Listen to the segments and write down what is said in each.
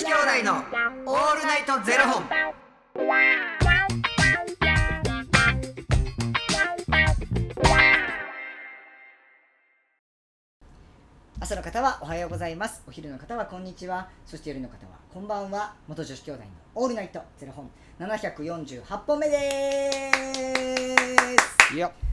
子兄弟のオールナイトゼロ本。朝の方はおはようございます。お昼の方はこんにちは。そして夜の方はこんばんは。元女子兄弟のオールナイトゼロ本。748本目です。いや、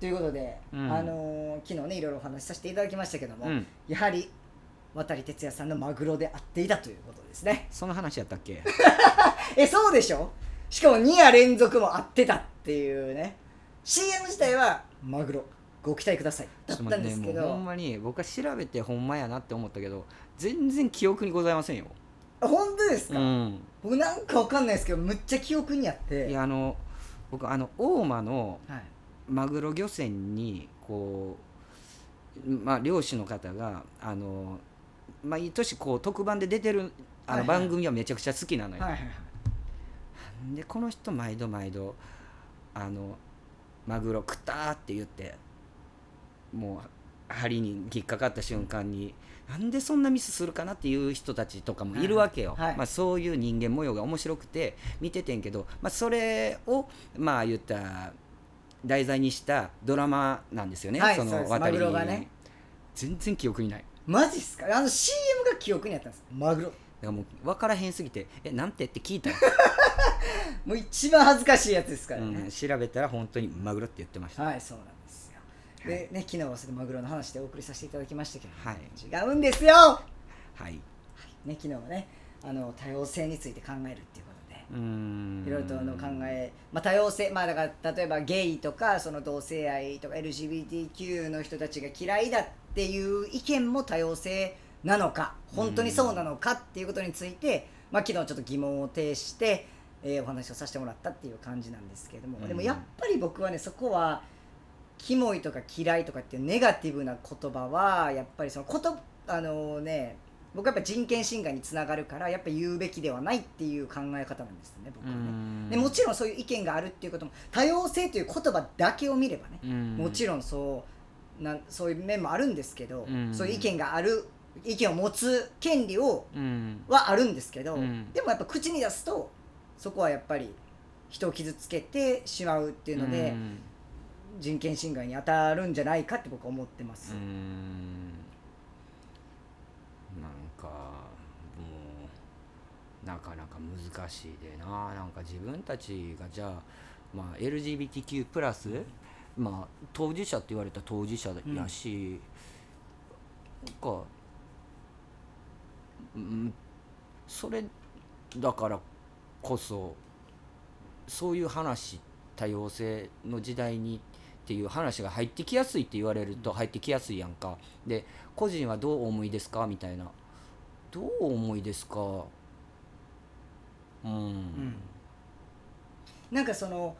ということで、うん。あのー昨日ねいろいろお話しさせていただきましたけども、うん。やはり渡哲也さんのマグロであっていたということですね。その話やったっけ？えそうでしょ？しかも2夜連続も合ってたっていうね。CM 自体はマグロご期待ください。だったんですけ待ってね、ほどんまに僕は調べてほんまやなって思ったけど、全然記憶にございませんよ。あ本当ですか、うん。僕なんかわかんないですけどむっちゃ記憶にあって。いや、あの、僕、あの、大間のはいマグロ漁船に、こう、まあ、漁師の方が、あの、毎年こう特番で出てるあの番組はめちゃくちゃ好きなのよ。でこの人毎度毎度あのマグロ食ったーって言ってもう針に引っかかった瞬間になんでそんなミスするかなっていう人たちとかもいるわけよ、はいはいまあ、そういう人間模様が面白くて見ててんけど、まあ、それをまあ言ったら題材にしたドラマなんですよね、そはいその渡りマグロがね。全然記憶にない。マジっすか？あの CM が記憶にあったんです。マグロ。だからもう分からへんすぎて「えなんて?」って聞いたよ、もう一番恥ずかしいやつですからね、うん、調べたら本当にマグロって言ってました、はいそうなんですよ。でね昨日はそれでマグロの話でお送りさせていただきましたけど、はい。違うんですよ。はい。ね昨日はねあの多様性について考えるっていういろいろとの考え、まあ、多様性まあだから例えばゲイとかその同性愛とか LGBTQ の人たちが嫌いだっていう意見も多様性なのか本当にそうなのかっていうことについて、まあ、昨日ちょっと疑問を呈して、えーお話をさせてもらったっていう感じなんですけれども、うん。でもやっぱり僕はねそこはキモいとか嫌いとかっていうネガティブな言葉はやっぱりそのことあのね僕はやっぱ人権侵害につながるからやっぱ言うべきではないっていう考え方なんですね僕はね。でもちろんそういう意見があるっていうことも多様性という言葉だけを見ればね、もちろろんそうなんそういう面もあるんですけど、うん。そういう意見がある意見を持つ権利をはあるんですけど、うん。でもやっぱ口に出すとそこはやっぱり人を傷つけてしまうっていうので、うん。人権侵害に当たるんじゃないかって僕は思ってます。かもうなかなか難しいでな。なんか自分たちがじゃあ、まあ、LGBTQ+, プラスまあ、当事者って言われた当事者やし、なんか、うん、それだからこそそういう話多様性の時代にっていう話が入ってきやすいって言われると入ってきやすいやんか。で個人はどうお思いですか？みたいなどうお思いですか？うん、うん。なんかその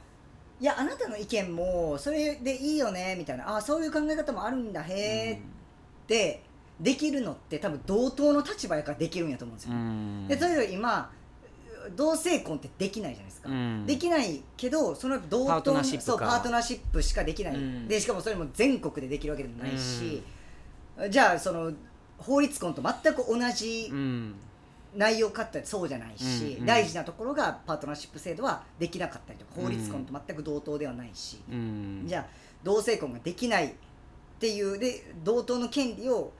いやあなたの意見もそれでいいよねみたいな。あそういう考え方もあるんだへーってできるのって多分同等の立場やからできるんやと思うんですよ、うん。で例えば今同性婚ってできないじゃないですか、うん。できないけどその同等パートナーシップか。そうパートナーシップしかできない、うん。でしかもそれも全国でできるわけでもないし、じゃあその法律婚と全く同じうん。内容かってそうじゃないし、うんうん。大事なところがパートナーシップ制度はできなかったりとか法律婚と全く同等ではないし、うん。じゃあ同性婚ができないっていうで同等の権利を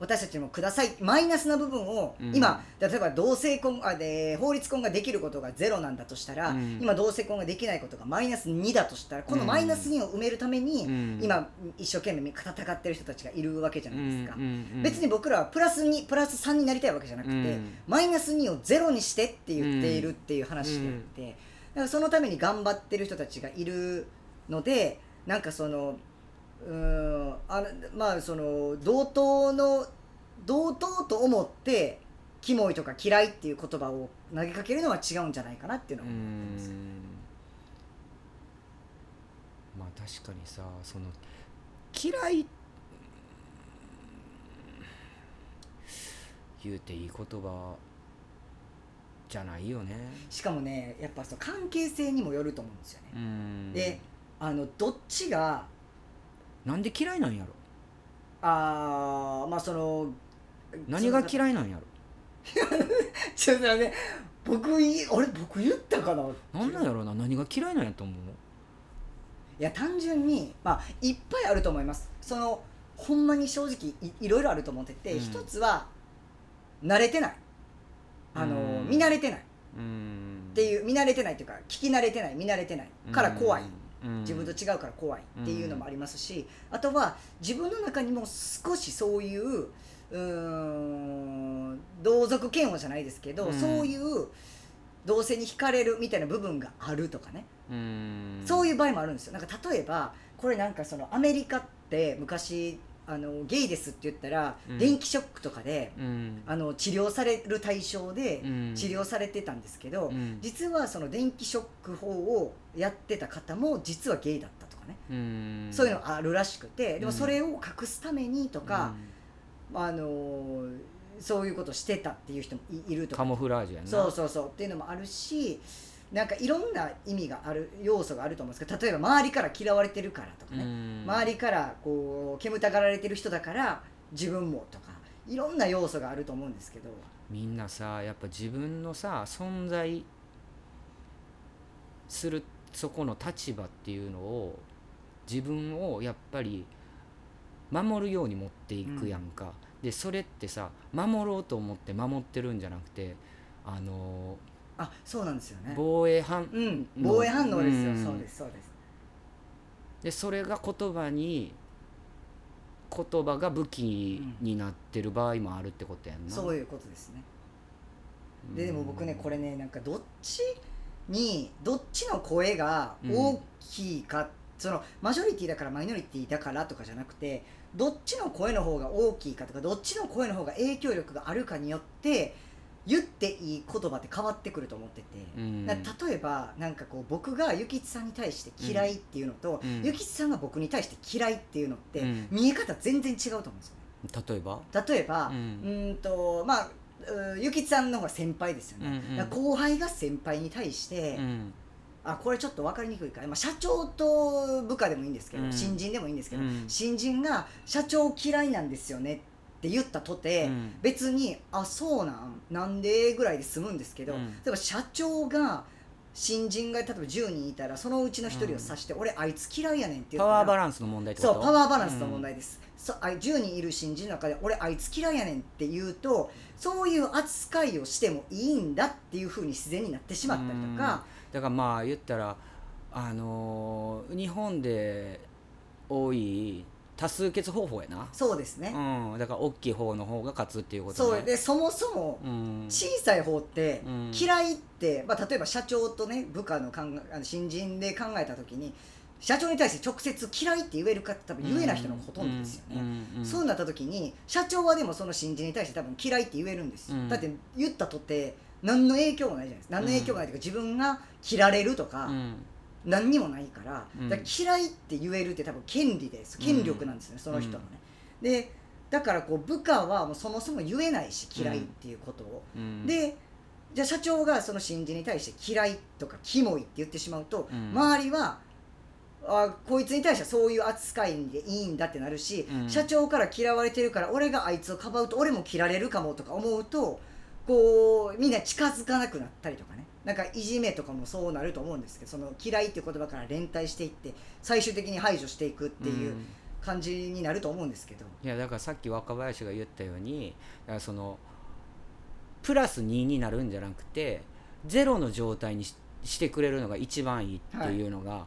私たちにもください。マイナスな部分を、うん。今例えば同性婚あで法律婚ができることがゼロなんだとしたら、うん。今同性婚ができないことがマイナス2だとしたらこのマイナス2を埋めるために、うん。今一生懸命戦ってる人たちがいるわけじゃないですか。別に僕らはプラス2プラス3になりたいわけじゃなくて、うん。マイナス2をゼロにしてって言っているっていう話であって、だからそのために頑張ってる人たちがいるのでなんかそのうーん。あのまあその同等の同等と思ってキモいとか嫌いっていう言葉を投げかけるのは違うんじゃないかなっていうのうは思います、ん。まあ確かにさその嫌い言うていい言葉じゃないよね。しかもねやっぱその関係性にもよると思うんですよね、うん。であのどっちがなんで嫌いなんやろ？あーまあその何がい嫌いなんやろ？ちょっと待って僕いあれ僕言ったかな？なんなんやろな？何が嫌いなんやと思う？いや単純にまあいっぱいあると思います。そのほんまに正直いいろいろあると思ってて、うん。一つは慣れてない。あの、うん。見慣れてない。っうん。ていう見慣れてないっていうか聞き慣れてない見慣れてないから怖い、うん自分と違うから怖いっていうのもありますし、あとは自分の中にも少しそういううーん同族嫌悪じゃないですけど、うん。そういう同性に惹かれるみたいな部分があるとかね、うん。そういう場合もあるんですよ。なんか例えばこれなんかそのアメリカって昔あのゲイですって言ったら、うん。電気ショックとかでうん。あの治療される対象でうん。治療されてたんですけど、うん。実はその電気ショック法をやってた方も実はゲイだったとかね、うん。そういうのあるらしくてでうん。もそれを隠すためにとか、あのーそういうことしてたっていう人もいいるとか。カモフラージュやな。そうそうそう。っていうのもあるしなんかいろんな意味がある要素があると思うんですけど例えば周りから嫌われてるからとかね、うん。周りからこう煙たがられてる人だから自分もとかいろんな要素があると思うんですけど。みんなさやっぱ自分のさ存在するそこの立場っていうのを自分をやっぱり守るように持っていくやんか、でそれってさ守ろうと思って守ってるんじゃなくてあのあそうなんですよね。防衛反うん。の防衛反応ですよ、うん。そうですそうです。でそれが言葉に言葉が武器になってる場合もあるってことやんな、そういうことですね。うん。ででも僕ねこれねなんかどっちにどっちの声が大きいか、そのマジョリティだからマイノリティだからとかじゃなくてどっちの声の方が大きいかとかどっちの声の方が影響力があるかによって言っていい言葉って変わってくると思ってて、うん。例えばなんかこう僕がゆきつさんに対して嫌いっていうのと、うん。ゆきつさんが僕に対して嫌いっていうのって、うん。見え方全然違うと思うんですよね。例えば？例えば、ううんとまあうゆきつさんの方が先輩ですよね、うんうん。後輩が先輩に対して、うん。あこれちょっと分かりにくいから、まあ、社長と部下でもいいんですけど、うん。新人でもいいんですけど、うん。新人が「社長嫌いなんですよね」って言ったとて、うん。別に「あそうなんなんで?」ぐらいで済むんですけど、うん。例えば社長が新人が例えば10人いたらそのうちの1人を指して「俺あいつ嫌いやねん」って言ったらパワーバランスの問題ってこと？そうパワーバランスの問題です、そうあ10人いる新人の中で俺あいつ嫌いやねんって言うとそういう扱いをしてもいいんだっていうふうに自然になってしまったりとか、だからまあ言ったらあのー日本で多い多数決方法やな、そうですね、うん、だから大きい方の方が勝つっていうことそうねでそもそもうん。小さい方ってうん。嫌いって、まあ、例えば社長とね部下の考えあの新人で考えた時に社長に対して直接嫌いって言えるかって多分言えない人のほとんどですよね、うん。うん。そうなった時に社長はでもその新人に対して多分嫌いって言えるんです。よ、うん。だって言ったとって何の影響もないじゃないですか。何の影響もないというか、自分が嫌れるとか、うん何にもないから,、うん。だから嫌いって言えるって多分権利です。権力なんですよね、その人のね、でだからこう部下はもうそもそも言えないし嫌いっていうことを、うん。でじゃあ社長がその新人に対して嫌いとかキモいって言ってしまうと、うん。周りはあこいつに対してはそういう扱いでいいんだってなるし、うん。社長から嫌われてるから俺があいつをかばうと俺も嫌われるかもとか思うとこうみんな近づかなくなったりとかねなんかいじめとかもそうなると思うんですけどその嫌いっていう言葉から連帯していって最終的に排除していくっていううん。感じになると思うんですけど、いやだからさっき若林が言ったようにそのプラス2になるんじゃなくてゼロの状態にししてくれるのが一番いいっていうのが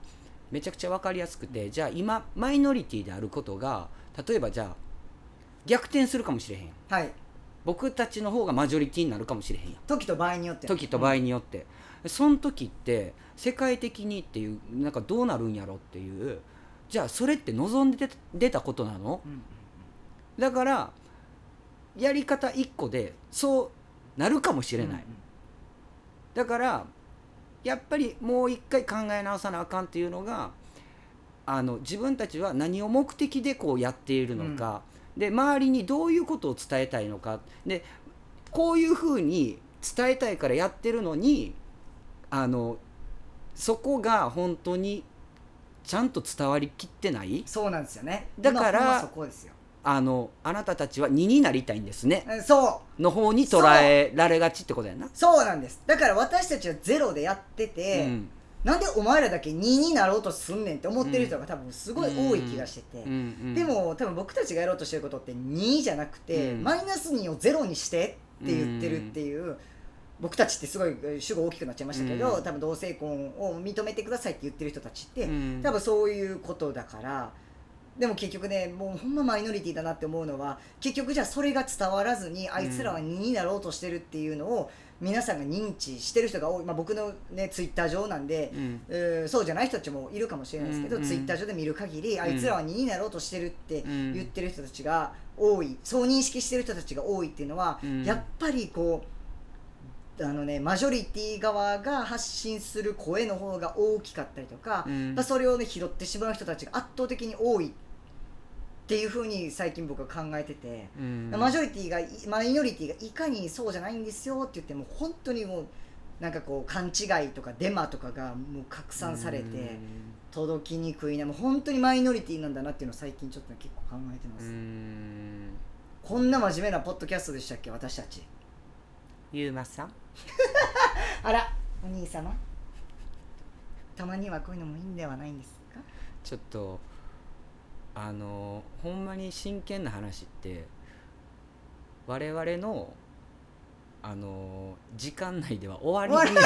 めちゃくちゃ分かりやすくて、じゃあ今マイノリティであることが例えばじゃあ逆転するかもしれへん。はい僕たちの方がマジョリティになるかもしれへんやん。時と場合によっては時と場合によって、その時って世界的にっていうなんかどうなるんやろっていう。じゃあそれって望んで出たことなの？うんうんだからやり方1個でそうなるかもしれない、だからやっぱりもう一回考え直さなあかんっていうのがあの自分たちは何を目的でこうやっているのか、で周りにどういうことを伝えたいのか。でこういうふうに伝えたいからやってるのにあのそこが本当にちゃんと伝わりきってない。そうなんですよね。だから今ほんまそこですよ。あのあなたたちは2になりたいんですね。えそう。の方に捉えられがちってことやな。そうなんです。だから私たちはゼロでやってて、うんなんでお前らだけ2になろうとすんねんって思ってる人が多分すごい多い気がしてて、でも多分僕たちがやろうとしてることって2じゃなくて、うん。マイナス2をゼロにしてって言ってるっていう、僕たちってすごい主語大きくなっちゃいましたけど、うん。多分同性婚を認めてくださいって言ってる人たちって、うん。多分そういうことだからでも結局ねもうほんまマイノリティだなって思うのは結局じゃあそれが伝わらずにあいつらは2になろうとしてるっていうのを皆さんが認知してる人が多い、まあ、僕のねツイッター上なんで、うん。えーそうじゃない人たちもいるかもしれないですけど、うんうんツイッター上で見る限り、あいつらは2になろうとしてるってうん。言ってる人たちが多い。そう認識してる人たちが多いっていうのは、うん。やっぱりこうあのねマジョリティ側が発信する声の方が大きかったりとか、うん。まあ、それをね拾ってしまう人たちが圧倒的に多い。っていうふうに最近僕は考えてて、うん。マジョリティがマイノリティがいかにそうじゃないんですよって言っても本当にもうなんかこう勘違いとかデマとかがもう拡散されて届きにくいなもう本当にマイノリティなんだなっていうのを最近ちょっとね結構考えてまうす、ん。こんな真面目なポッドキャストでしたっけ私たち。ゆうまさん？あらお兄様。たまにはこういうのもいいんではないんですか？ちょっとあのほんまに真剣な話って我々のあの時間内では終わりに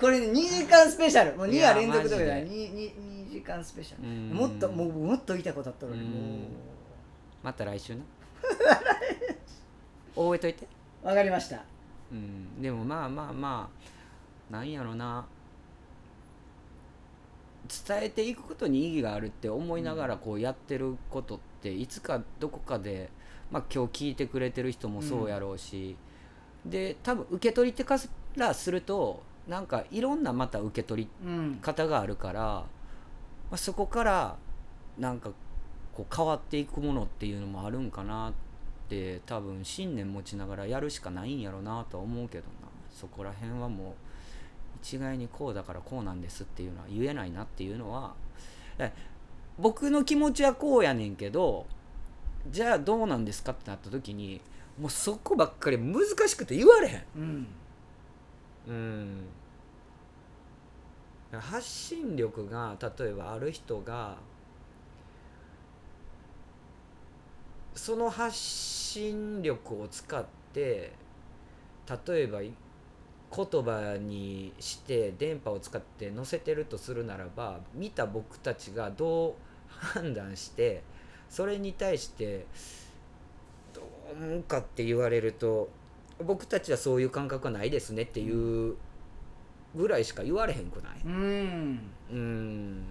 これね2時間スペシャル。もう2いや夜連続とかじゃない 2, マジ 2, 時間スペシャル。うん。もっともうもっと言いたいことあったのにうん。もまた来週な。覚えといて。うわかりました。うん。でもまあまあまあなんやろな伝えていくことに意義があるって思いながらこうやってることっていつかどこかで、まあ、今日聞いてくれてる人もそうやろうし、で多分受け取り手からするとなんかいろんなまた受け取りうん。方があるから、まあ、そこからなんかこう変わっていくものっていうのもあるんかなって多分信念持ちながらやるしかないんやろうなとは思うけどな。そこら辺はもう一概にこうだからこうなんですっていうのは言えないなっていうのはえ僕の気持ちはこうやねんけどじゃあどうなんですかってなった時にもうそこばっかり難しくて言われへん。うんうん発信力が例えばある人がその発信力を使って例えばい言葉にして電波を使って載せてるとするならば見た僕たちがどう判断してそれに対してどう思うかって言われると僕たちはそういう感覚はないですねっていうぐらいしか言われへんくない？うん。うん。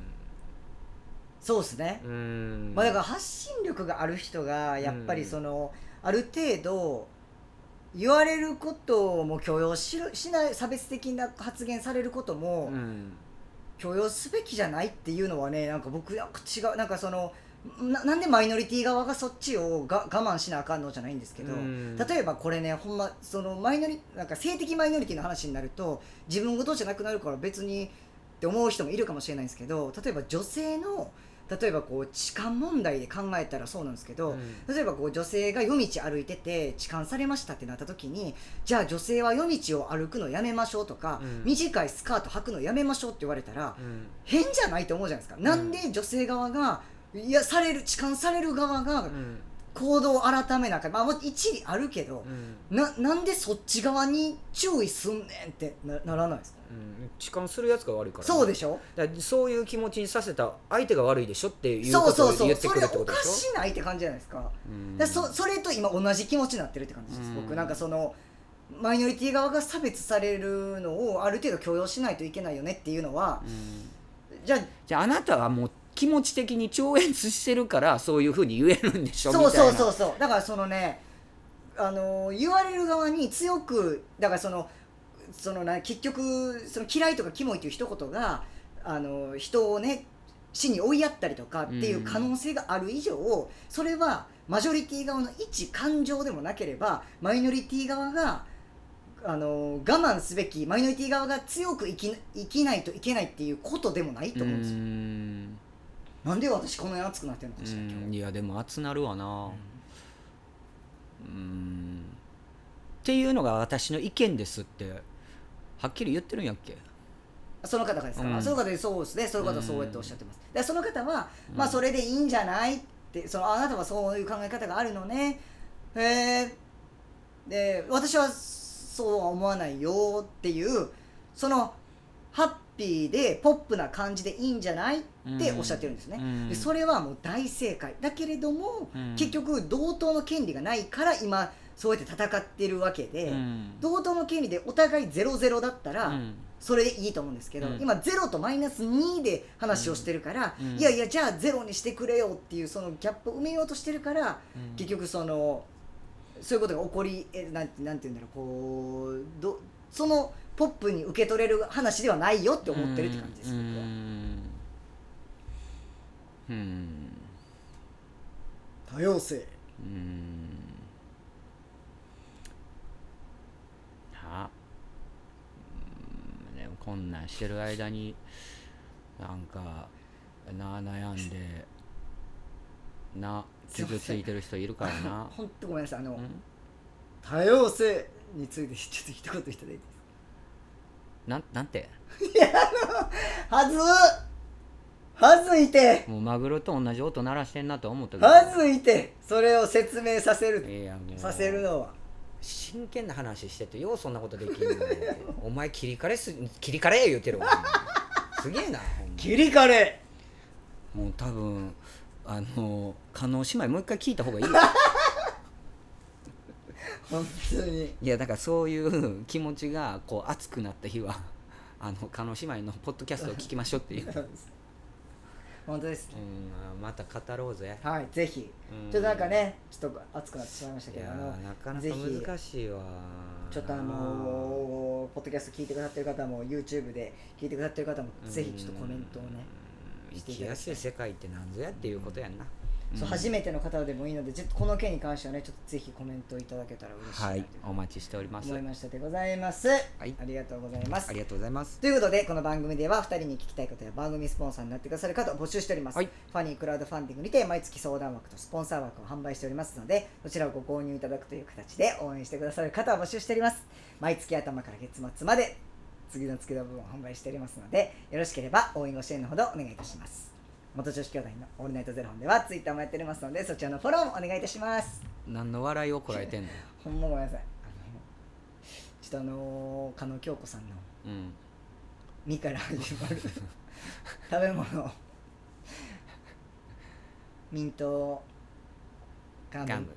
そうですね、うん。まあ、だから発信力がある人がやっぱりその、ある程度言われることも許容しろしない差別的な発言されることもうん。許容すべきじゃないっていうのはねなんか僕なんか違うなんかそのななんでマイノリティ側がそっちをが我慢しなあかんのじゃないんですけど、うん。例えばこれねほんまそのマイノリなんか性的マイノリティの話になると自分事じゃなくなるから別にって思う人もいるかもしれないんですけど例えば女性の例えばこう痴漢問題で考えたらそうなんですけど、うん。例えばこう女性が夜道歩いてて痴漢されましたってなった時にじゃあ女性は夜道を歩くのやめましょうとか、うん。短いスカート履くのやめましょうって言われたらうん。変じゃないと思うじゃないですか、なんで女性側がいやされる痴漢される側がうん。行動を改めなあかん。まあ一理あるけどう、ん。ななんでそっち側に注意すんねんってなならないですか？うん痴漢するやつが悪いから。ねそうでしょ？だからそういう気持ちにさせた相手が悪いでしょっていうそうことをそうそうそ言ってくるってれおかことでしょ？しないって感じじゃないですか。そそれと今同じ気持ちになってるって感じです、うん。僕なんかそのマイノリティ側が差別されるのをある程度許容しないといけないよねっていうのはうん。じゃあじゃああなたはもう気持ち的に超越してるからそういうふうに言えるんでしょ？そうそうそうそう。だからそのねあの言われる側に強くだからそのそのな結局その嫌いとかキモいという一言があの人をね死に追いやったりとかっていう可能性がある以上、それはマジョリティ側の一感情でもなければマイノリティ側があの我慢すべきマイノリティ側が強く生き生きないといけないっていうことでもないと思うんですよ。ん。なんで私こんなに熱くなってるのかしら今日いやでも熱なるわな。うん。っていうのが私の意見ですってはっきり言ってるんやっけ？その方がですか、うん。その方でそうですね。その方はそうやっておっしゃってます、でその方は、うん。まあそれでいいんじゃないってそのあなたはそういう考え方があるのね。へえで私はそうは思わないよっていうそのハッピーでポップな感じでいいんじゃないっておっしゃってるんですね、うん。でそれはもう大正解。だけれども、うん。結局同等の権利がないから今そうやって戦ってるわけで、うん。同等の権利でお互い0-0だったら、うん。それでいいと思うんですけど、うん。今0とマイナス2で話をしてるから、うん。いやいやじゃあ0にしてくれよっていうそのギャップを埋めようとしてるから、うん。結局そのそういうことが起こりえなんなんて言うんだろうこうどそのポップに受け取れる話ではないよって思ってるって感じです、うん。多様性。うんなうんでもこんなんしてる間になんかな悩んでな傷ついてる人いるからな。本当ごめんなさいあの、うん？多様性についてちょっと一言いただいていいですなんなんて？かはずはずいてもうマグロと同じ音鳴らしてんなと思ったけど。はずいてそれを説明させるさせるのは真剣な話しててようそんなことできんのお前切りカレす切りカレ言うてるわ。すげえな切りカレもう多分あの加納姉妹もう一回聞いた方がいいよ。本当に。いやだからそういう気持ちがこう熱くなった日はあの加納姉妹のポッドキャストを聞きましょうっていう、本当ですうん、また語ろうぜ。はいぜひ。うん。ちょっとなんかねちょっと熱くなってしまいましたけどあのーなかなか難しいわちょっとあのーポッドキャスト聞いてくださってる方も YouTube で聞いてくださってる方もぜひちょっとコメントをね生きやすい世界って何ぞやっていうことやんな、そう初めての方でもいいのでちょっとこの件に関してはねちょっとぜひコメントいただけたら嬉しいはい。お待ちしております。思いましたでございます、い。ありがとうございます。ありがとうございます。ということでこの番組では2人に聞きたいことや番組スポンサーになってくださる方を募集しております、はい。ファニークラウドファンディングにて毎月相談枠とスポンサー枠を販売しておりますのでそちらをご購入いただくという形で応援してくださる方を募集しております。毎月頭から月末まで次の月の分を販売しておりますのでよろしければ応援ご支援のほどお願いいたします元女子兄弟のオールナイトゼロ本ではツイッターもやっておりますのでそちらのフォローもお願いいたします。何の笑いをこらえてんの？ほんまごめんなさいあのちょっとあの加納京子さんのうん「み」から始まる食べ物。ミントガムガム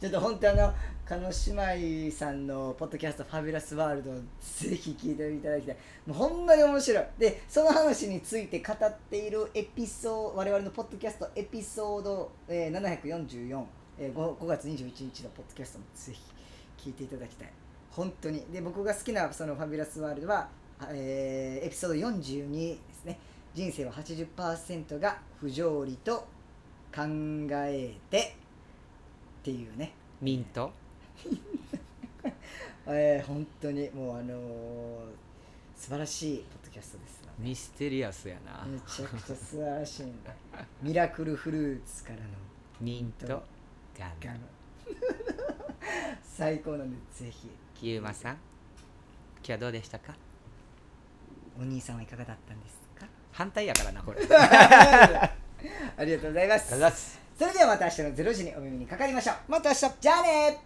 ちょっと本当あの加納姉妹さんのポッドキャスト「ファビュラスワールド」ぜひ聞いていただきたい。もうほんまに面白い。でその話について語っているエピソード我々のポッドキャストエピソード、えー、744、えー、5, 5月21日のポッドキャストもぜひ聞いていただきたい。本当に。で僕が好きなそのファビュラスワールドは、えーエピソード42ですね。人生は80%が不条理と考えてっていうね。ミント。えー、本当にもうあのー素晴らしいポッドキャストですのでミステリアスやな。めちゃくちゃ素晴らしいんでミラクルフルーツからの。ミントガガム。ム 最高なんでぜひ。キユーマさん今日はどうでしたか？お兄さんはいかがだったんですか？反対やからなこれ。ありがとうございます。ざいます。それではまた明日の0時にお耳にかかりましょう。また明日。じゃあね